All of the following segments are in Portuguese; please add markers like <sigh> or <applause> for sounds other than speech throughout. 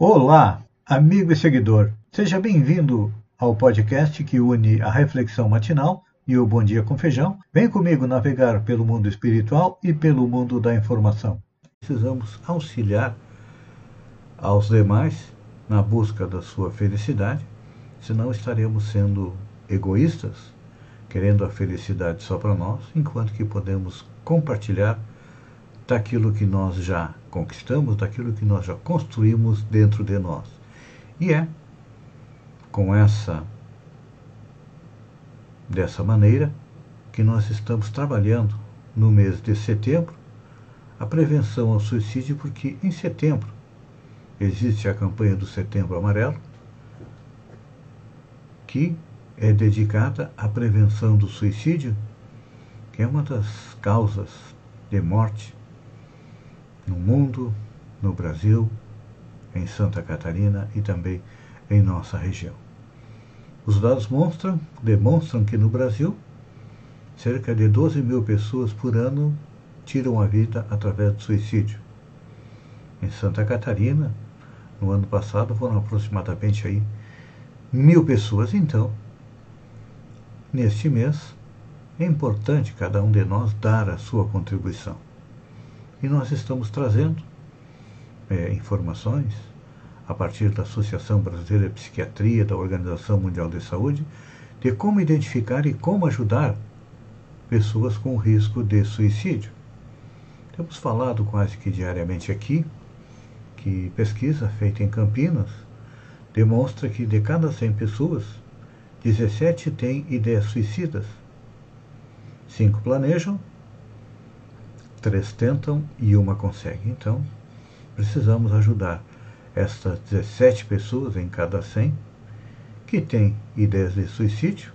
Olá, amigo e seguidor. Seja bem-vindo ao podcast que une a reflexão matinal e o Bom Dia com Feijão. Vem comigo navegar pelo mundo espiritual e pelo mundo da informação. Precisamos auxiliar aos demais na busca da sua felicidade, senão estaremos sendo egoístas, querendo a felicidade só para nós, enquanto que podemos compartilhar daquilo que nós já conquistamos, daquilo que nós já construímos dentro de nós. E é com essa dessa maneira que nós estamos trabalhando no mês de setembro a prevenção ao suicídio, porque em setembro existe a campanha do Setembro Amarelo, que é dedicada à prevenção do suicídio, que é uma das causas de morte no mundo, no Brasil, em Santa Catarina e também em nossa região. Os dados mostram, demonstram que no Brasil, cerca de 12 mil pessoas por ano tiram a vida através do suicídio. Em Santa Catarina, no ano passado, foram aproximadamente aí mil pessoas. Então, neste mês, é importante cada um de nós dar a sua contribuição. E nós estamos trazendo é, informações a partir da Associação Brasileira de Psiquiatria, da Organização Mundial de Saúde, de como identificar e como ajudar pessoas com risco de suicídio. Temos falado quase que diariamente aqui que pesquisa feita em Campinas demonstra que de cada 100 pessoas, 17 têm ideias suicidas, 5 planejam três tentam e uma consegue. Então, precisamos ajudar estas 17 pessoas em cada 100 que têm ideias de suicídio,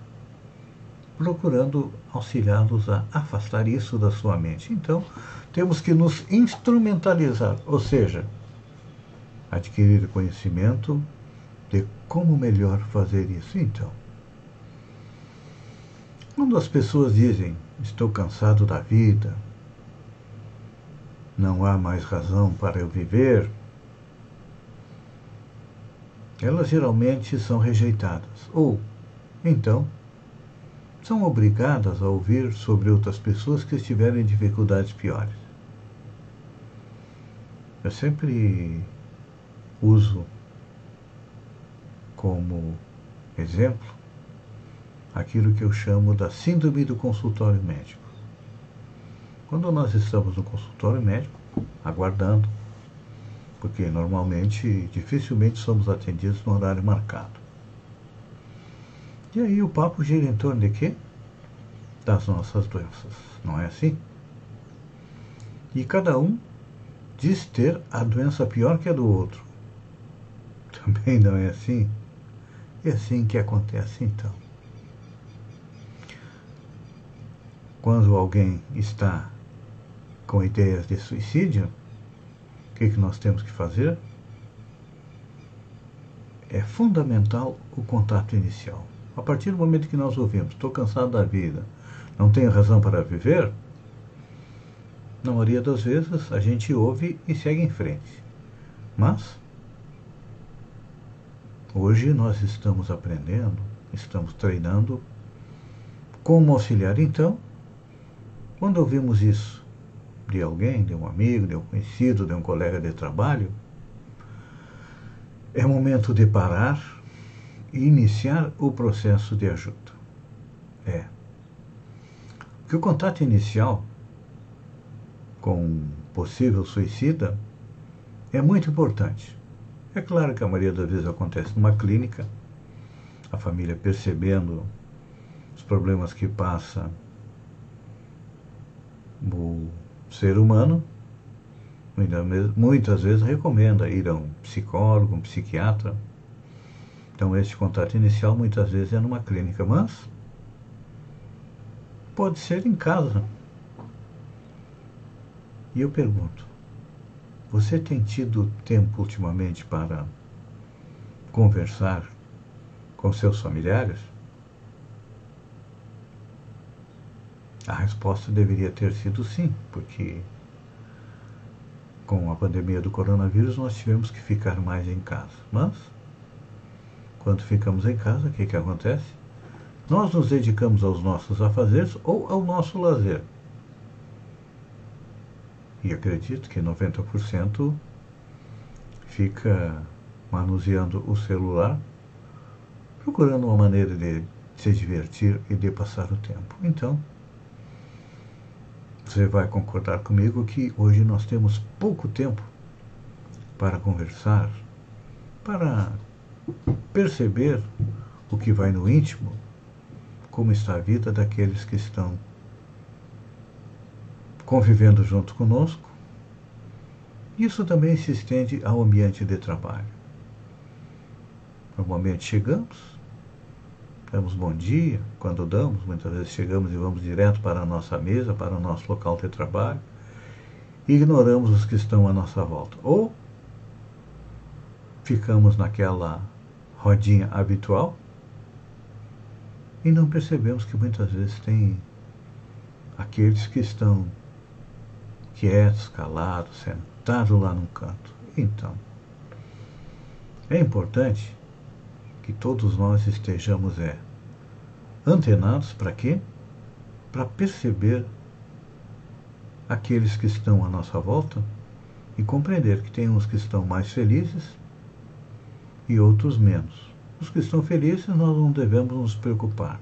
procurando auxiliá-los a afastar isso da sua mente. Então, temos que nos instrumentalizar, ou seja, adquirir conhecimento de como melhor fazer isso. Então, quando as pessoas dizem estou cansado da vida, não há mais razão para eu viver, elas geralmente são rejeitadas. Ou, então, são obrigadas a ouvir sobre outras pessoas que estiverem em dificuldades piores. Eu sempre uso como exemplo aquilo que eu chamo da síndrome do consultório médico. Quando nós estamos no consultório médico, aguardando, porque normalmente, dificilmente somos atendidos no horário marcado. E aí o papo gira em torno de quê? Das nossas doenças, não é assim? E cada um diz ter a doença pior que a do outro. <laughs> Também não é assim? É assim que acontece então. Quando alguém está com ideias de suicídio, o que, que nós temos que fazer? É fundamental o contato inicial. A partir do momento que nós ouvimos, estou cansado da vida, não tenho razão para viver, na maioria das vezes a gente ouve e segue em frente. Mas, hoje nós estamos aprendendo, estamos treinando como auxiliar. Então, quando ouvimos isso, de alguém, de um amigo, de um conhecido, de um colega de trabalho, é momento de parar e iniciar o processo de ajuda. É. Que o contato inicial com um possível suicida é muito importante. É claro que a maioria das vezes acontece numa clínica, a família percebendo os problemas que passa o ser humano, muitas vezes recomenda ir a um psicólogo, um psiquiatra. Então, esse contato inicial muitas vezes é numa clínica, mas pode ser em casa. E eu pergunto: você tem tido tempo ultimamente para conversar com seus familiares? A resposta deveria ter sido sim, porque com a pandemia do coronavírus, nós tivemos que ficar mais em casa. Mas, quando ficamos em casa, o que, que acontece? Nós nos dedicamos aos nossos afazeres ou ao nosso lazer. E acredito que 90% fica manuseando o celular, procurando uma maneira de se divertir e de passar o tempo. Então, você vai concordar comigo que hoje nós temos pouco tempo para conversar, para perceber o que vai no íntimo, como está a vida daqueles que estão convivendo junto conosco. Isso também se estende ao ambiente de trabalho. Normalmente chegamos, damos bom dia, quando damos, muitas vezes chegamos e vamos direto para a nossa mesa, para o nosso local de trabalho, ignoramos os que estão à nossa volta. Ou ficamos naquela rodinha habitual e não percebemos que muitas vezes tem aqueles que estão quietos, calados, sentados lá num canto. Então, é importante que todos nós estejamos é, antenados para quê? Para perceber aqueles que estão à nossa volta e compreender que tem uns que estão mais felizes e outros menos. Os que estão felizes nós não devemos nos preocupar.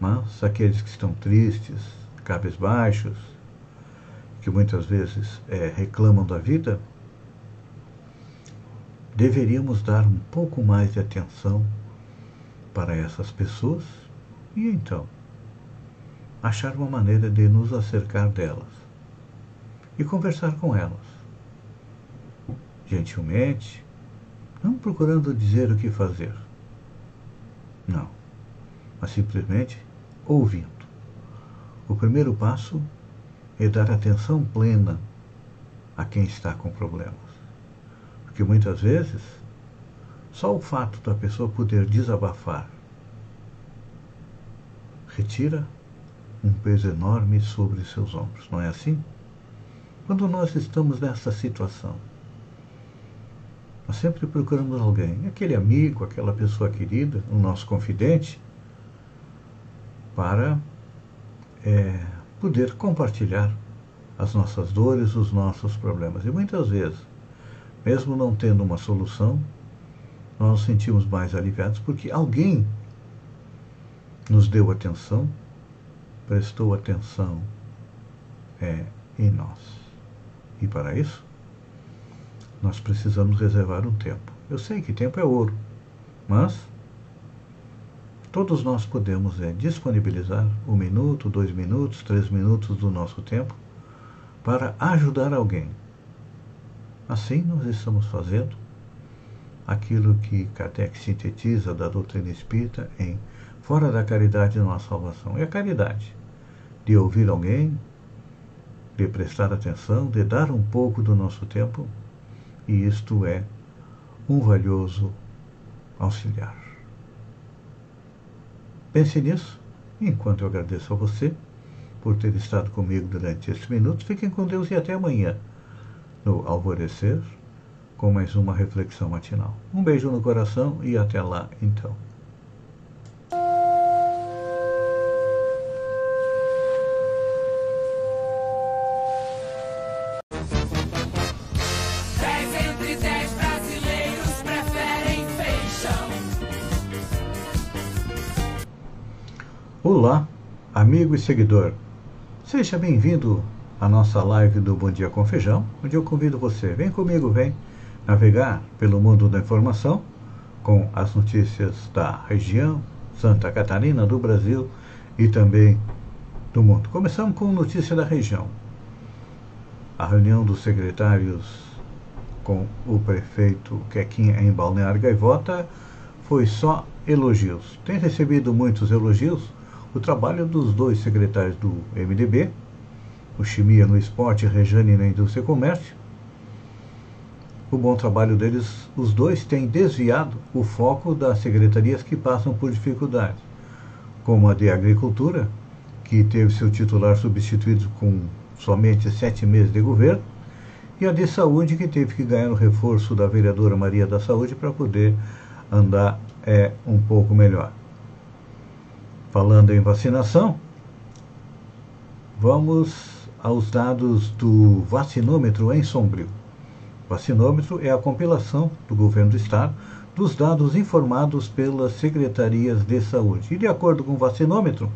Mas aqueles que estão tristes, cabisbaixos, que muitas vezes é, reclamam da vida, deveríamos dar um pouco mais de atenção para essas pessoas e então achar uma maneira de nos acercar delas e conversar com elas. Gentilmente, não procurando dizer o que fazer. Não, mas simplesmente ouvindo. O primeiro passo é dar atenção plena a quem está com problemas. Porque muitas vezes, só o fato da pessoa poder desabafar retira um peso enorme sobre seus ombros, não é assim? Quando nós estamos nessa situação, nós sempre procuramos alguém, aquele amigo, aquela pessoa querida, o nosso confidente, para é, poder compartilhar as nossas dores, os nossos problemas. E muitas vezes mesmo não tendo uma solução, nós nos sentimos mais aliviados porque alguém nos deu atenção, prestou atenção é, em nós. E para isso, nós precisamos reservar um tempo. Eu sei que tempo é ouro, mas todos nós podemos é, disponibilizar um minuto, dois minutos, três minutos do nosso tempo para ajudar alguém Assim, nós estamos fazendo aquilo que Kardec sintetiza da doutrina espírita em fora da caridade não há salvação. É a caridade de ouvir alguém, de prestar atenção, de dar um pouco do nosso tempo, e isto é um valioso auxiliar. Pense nisso, enquanto eu agradeço a você por ter estado comigo durante esses minutos. Fiquem com Deus e até amanhã no alvorecer com mais uma reflexão matinal. Um beijo no coração e até lá então. Olá, amigo e seguidor. Seja bem-vindo a nossa live do Bom Dia com Feijão, onde eu convido você, vem comigo, vem navegar pelo mundo da informação com as notícias da região, Santa Catarina, do Brasil e também do mundo. Começamos com notícia da região. A reunião dos secretários com o prefeito Quequinha em Balneário Gaivota foi só elogios. Tem recebido muitos elogios o trabalho dos dois secretários do MDB, o no esporte, Rejane na indústria e comércio. O bom trabalho deles, os dois, tem desviado o foco das secretarias que passam por dificuldades, como a de agricultura, que teve seu titular substituído com somente sete meses de governo, e a de saúde, que teve que ganhar o reforço da vereadora Maria da Saúde para poder andar é, um pouco melhor. Falando em vacinação, vamos aos dados do vacinômetro em Sombrio. O vacinômetro é a compilação do governo do estado dos dados informados pelas secretarias de saúde. E de acordo com o vacinômetro,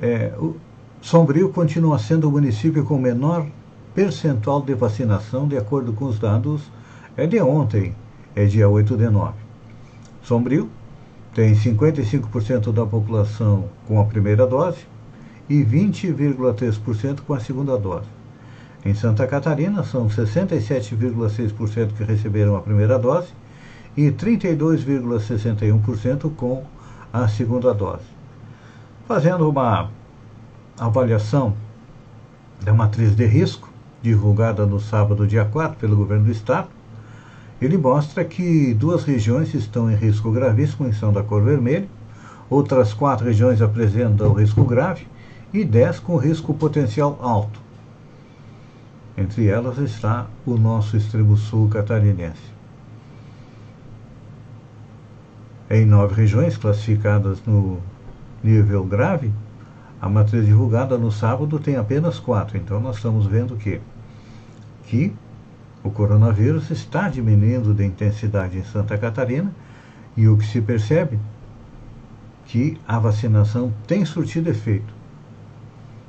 é, o Sombrio continua sendo o município com menor percentual de vacinação, de acordo com os dados é de ontem, é dia 8 de nove. Sombrio tem 55% da população com a primeira dose e 20,3% com a segunda dose. Em Santa Catarina, são 67,6% que receberam a primeira dose e 32,61% com a segunda dose. Fazendo uma avaliação da matriz de risco, divulgada no sábado, dia 4, pelo governo do estado, ele mostra que duas regiões estão em risco gravíssimo em São da cor vermelha, outras quatro regiões apresentam risco grave e dez com risco potencial alto. Entre elas está o nosso extremo sul catarinense. Em nove regiões classificadas no nível grave, a matriz divulgada no sábado tem apenas quatro. Então nós estamos vendo que, que o coronavírus está diminuindo de intensidade em Santa Catarina e o que se percebe que a vacinação tem surtido efeito.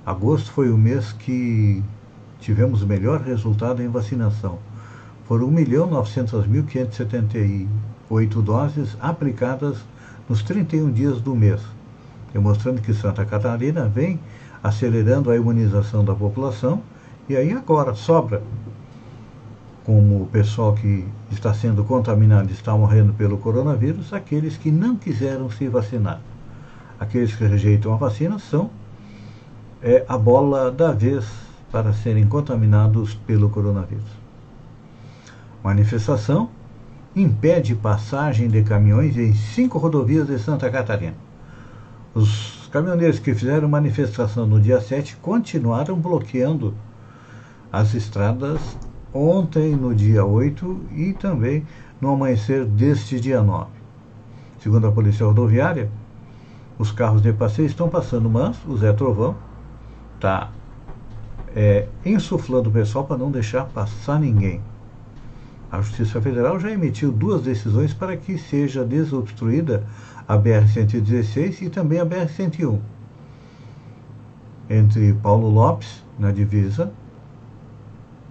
Agosto foi o mês que tivemos o melhor resultado em vacinação. Foram 1.900.578 doses aplicadas nos 31 dias do mês demonstrando que Santa Catarina vem acelerando a imunização da população e aí agora sobra como o pessoal que está sendo contaminado está morrendo pelo coronavírus, aqueles que não quiseram se vacinar. Aqueles que rejeitam a vacina são é, a bola da vez para serem contaminados pelo coronavírus. Manifestação impede passagem de caminhões em cinco rodovias de Santa Catarina. Os caminhoneiros que fizeram manifestação no dia 7 continuaram bloqueando as estradas ontem, no dia 8 e também no amanhecer deste dia 9. Segundo a Polícia Rodoviária, os carros de passeio estão passando manso, o Zé Trovão está é, insuflando o pessoal para não deixar passar ninguém. A Justiça Federal já emitiu duas decisões para que seja desobstruída a BR-116 e também a BR-101. Entre Paulo Lopes, na divisa,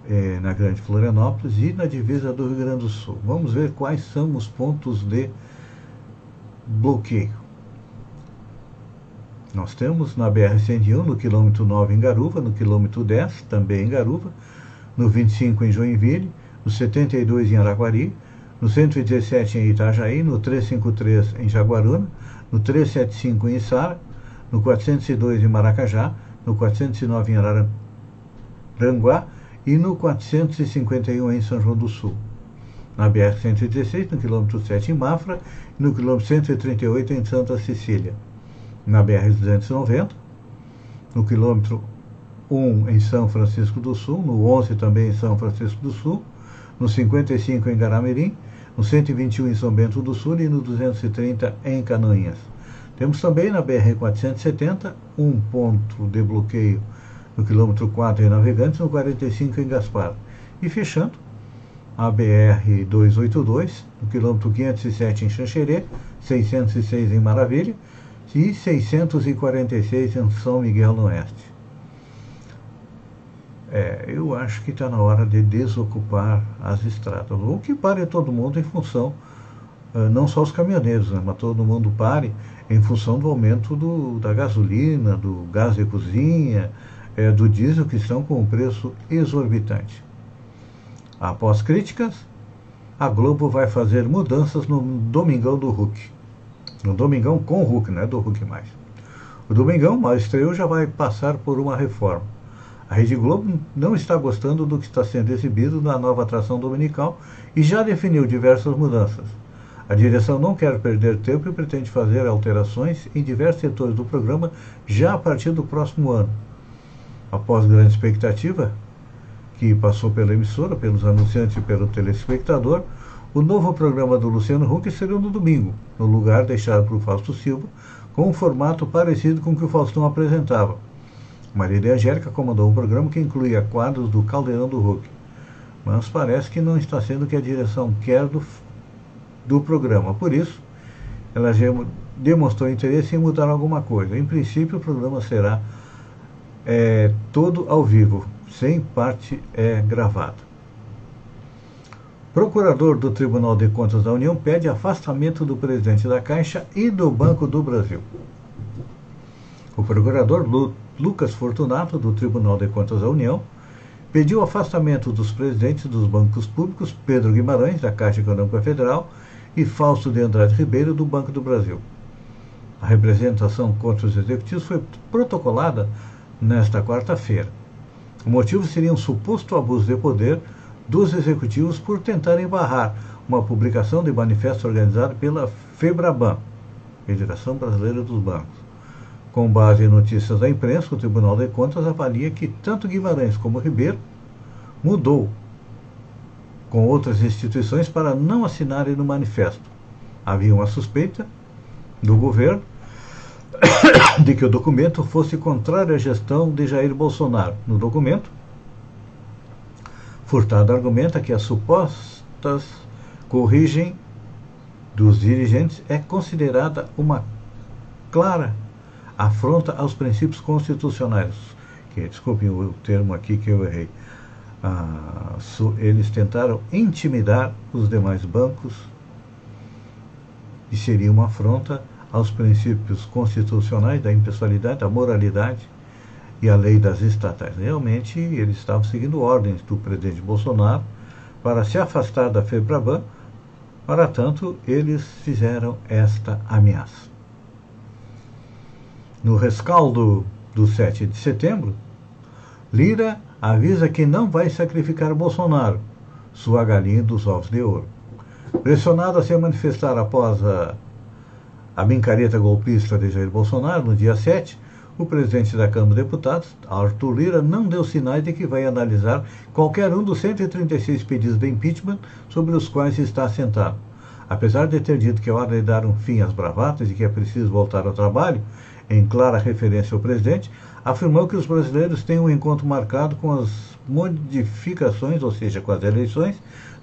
é, na Grande Florianópolis, e na divisa do Rio Grande do Sul. Vamos ver quais são os pontos de bloqueio. Nós temos na BR-101, no quilômetro 9 em Garuva, no quilômetro 10, também em Garuva, no 25 em Joinville, no 72 em Araguari, no 117 em Itajaí, no 353 em Jaguaruna, no 375 em Içara, no 402 em Maracajá, no 409 em Araranguá e no 451 em São João do Sul. Na BR-116, no quilômetro 7 em Mafra e no quilômetro 138 em Santa Cecília. Na BR-290, no quilômetro 1 em São Francisco do Sul, no 11 também em São Francisco do Sul, no 55 em Garamirim, no 121 em São Bento do Sul e no 230 em Canoinhas. Temos também na BR-470 um ponto de bloqueio no quilômetro 4 em Navegantes, no 45 em Gaspar. E fechando, a BR-282, no quilômetro 507 em Xanxerê, 606 em Maravilha e 646 em São Miguel no Oeste. É, eu acho que está na hora de desocupar as estradas. Ou que pare todo mundo em função, uh, não só os caminhoneiros, né, mas todo mundo pare em função do aumento do, da gasolina, do gás de cozinha, é, do diesel, que estão com um preço exorbitante. Após críticas, a Globo vai fazer mudanças no Domingão do Hulk. No Domingão com o Hulk, não é do Hulk mais. O Domingão, mal estreou, já vai passar por uma reforma. A Rede Globo não está gostando do que está sendo exibido na nova atração dominical e já definiu diversas mudanças. A direção não quer perder tempo e pretende fazer alterações em diversos setores do programa já a partir do próximo ano. Após grande expectativa, que passou pela emissora, pelos anunciantes e pelo telespectador, o novo programa do Luciano Huck seria no domingo, no lugar deixado por Fausto Silva, com um formato parecido com o que o Faustão apresentava. Maria de Angélica comandou um programa que incluía quadros do Caldeirão do Huck. Mas parece que não está sendo o que a direção quer do, do programa. Por isso, ela já demonstrou interesse em mudar alguma coisa. Em princípio, o programa será é, todo ao vivo, sem parte é, gravada. Procurador do Tribunal de Contas da União pede afastamento do presidente da Caixa e do Banco do Brasil. O procurador Lu, Lucas Fortunato, do Tribunal de Contas da União, pediu afastamento dos presidentes dos bancos públicos Pedro Guimarães, da Caixa Econômica Federal, e Fausto de Andrade Ribeiro, do Banco do Brasil. A representação contra os executivos foi protocolada nesta quarta-feira. O motivo seria um suposto abuso de poder dos executivos por tentarem barrar uma publicação de manifesto organizado pela FEBRABAN, Federação Brasileira dos Bancos. Com base em notícias da imprensa, o Tribunal de Contas avalia que tanto Guimarães como Ribeiro mudou com outras instituições para não assinarem no manifesto. Havia uma suspeita do governo <coughs> de que o documento fosse contrário à gestão de Jair Bolsonaro. No documento, Furtado argumenta que as supostas corrigem dos dirigentes é considerada uma clara afronta aos princípios constitucionais. Que, desculpem o termo aqui que eu errei. Ah, eles tentaram intimidar os demais bancos e seria uma afronta aos princípios constitucionais da impessoalidade, da moralidade e a lei das estatais. Realmente, eles estavam seguindo ordens do presidente Bolsonaro para se afastar da FEBRABAN, para tanto, eles fizeram esta ameaça. No rescaldo do 7 de setembro, Lira avisa que não vai sacrificar Bolsonaro, sua galinha dos ovos de ouro. Pressionado a se manifestar após a, a brincareta golpista de Jair Bolsonaro, no dia 7, o presidente da Câmara de Deputados, Arthur Lira, não deu sinais de que vai analisar qualquer um dos 136 pedidos de impeachment sobre os quais está assentado. Apesar de ter dito que é hora de dar um fim às bravatas e que é preciso voltar ao trabalho, em clara referência ao presidente, afirmou que os brasileiros têm um encontro marcado com as modificações, ou seja, com as eleições,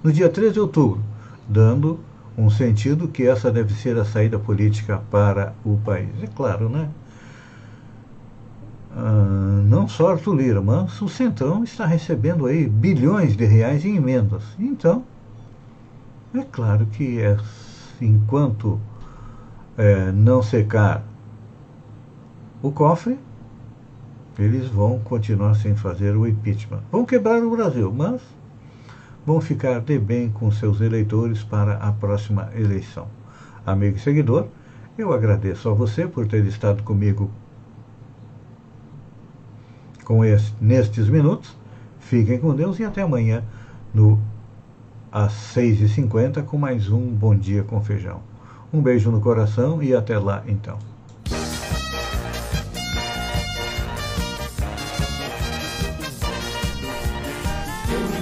no dia 13 de outubro, dando um sentido que essa deve ser a saída política para o país. É claro, né? Ah, não só Arthur Lira, mas o Centrão está recebendo aí bilhões de reais em emendas. Então, é claro que é, enquanto é, não secar o cofre, eles vão continuar sem fazer o impeachment. Vão quebrar o Brasil, mas vão ficar de bem com seus eleitores para a próxima eleição. Amigo e seguidor, eu agradeço a você por ter estado comigo com esse, nestes minutos. Fiquem com Deus e até amanhã no às 6h50 com mais um Bom Dia com Feijão. Um beijo no coração e até lá então.